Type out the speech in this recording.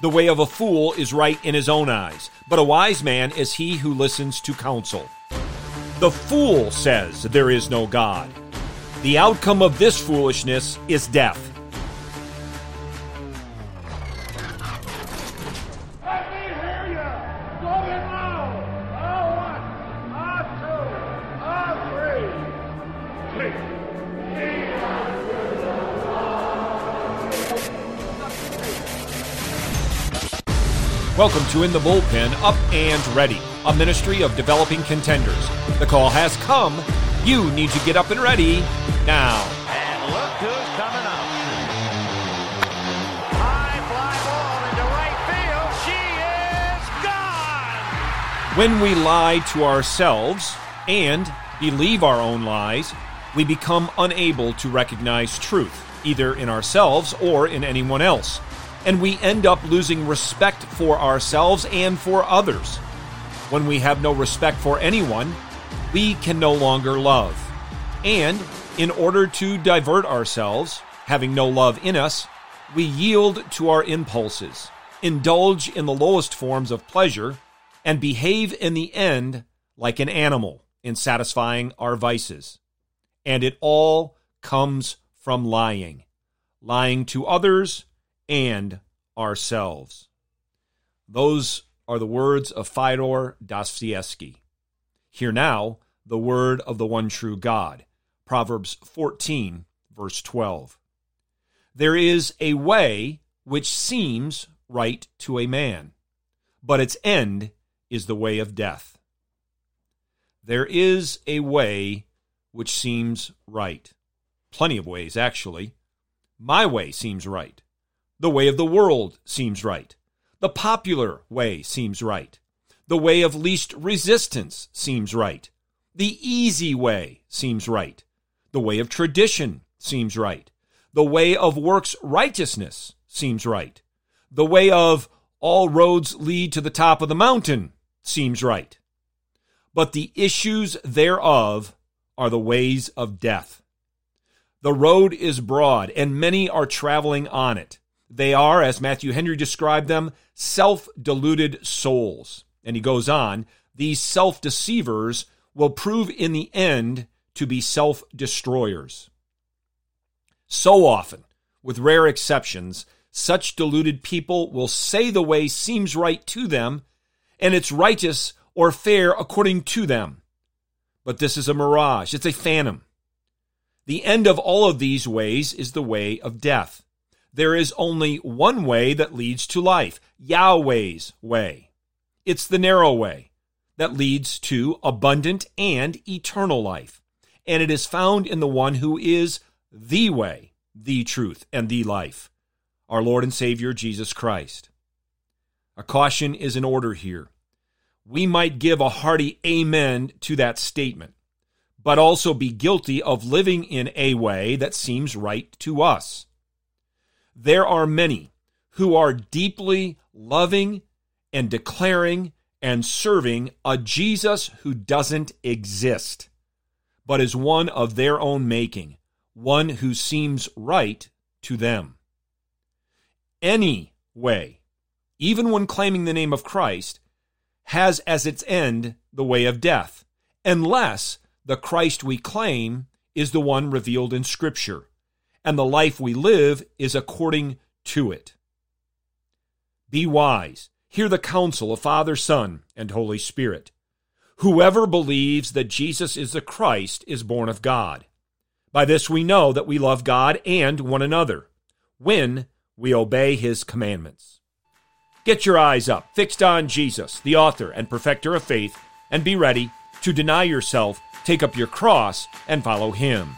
The way of a fool is right in his own eyes, but a wise man is he who listens to counsel. The fool says there is no God. The outcome of this foolishness is death. Welcome to In the Bullpen Up and Ready, a ministry of developing contenders. The call has come. You need to get up and ready now. And look who's coming up. High fly ball into right field. She is gone. When we lie to ourselves and believe our own lies, we become unable to recognize truth, either in ourselves or in anyone else. And we end up losing respect for ourselves and for others. When we have no respect for anyone, we can no longer love. And in order to divert ourselves, having no love in us, we yield to our impulses, indulge in the lowest forms of pleasure, and behave in the end like an animal in satisfying our vices. And it all comes from lying, lying to others and ourselves. Those are the words of Fyodor Dostoevsky. Hear now the word of the one true God. Proverbs 14, verse 12. There is a way which seems right to a man, but its end is the way of death. There is a way which seems right. Plenty of ways, actually. My way seems right. The way of the world seems right. The popular way seems right. The way of least resistance seems right. The easy way seems right. The way of tradition seems right. The way of works righteousness seems right. The way of all roads lead to the top of the mountain seems right. But the issues thereof are the ways of death. The road is broad, and many are traveling on it. They are, as Matthew Henry described them, self deluded souls. And he goes on, these self deceivers will prove in the end to be self destroyers. So often, with rare exceptions, such deluded people will say the way seems right to them, and it's righteous or fair according to them. But this is a mirage, it's a phantom. The end of all of these ways is the way of death. There is only one way that leads to life Yahweh's way. It's the narrow way that leads to abundant and eternal life. And it is found in the one who is the way, the truth, and the life, our Lord and Savior Jesus Christ. A caution is in order here. We might give a hearty amen to that statement, but also be guilty of living in a way that seems right to us. There are many who are deeply loving and declaring and serving a Jesus who doesn't exist, but is one of their own making, one who seems right to them. Any way, even when claiming the name of Christ, has as its end the way of death, unless the Christ we claim is the one revealed in Scripture, and the life we live is according to it. Be wise. Hear the counsel of Father, Son, and Holy Spirit. Whoever believes that Jesus is the Christ is born of God. By this we know that we love God and one another, when we obey his commandments. Get your eyes up, fixed on Jesus, the author and perfecter of faith, and be ready to deny yourself, take up your cross, and follow him.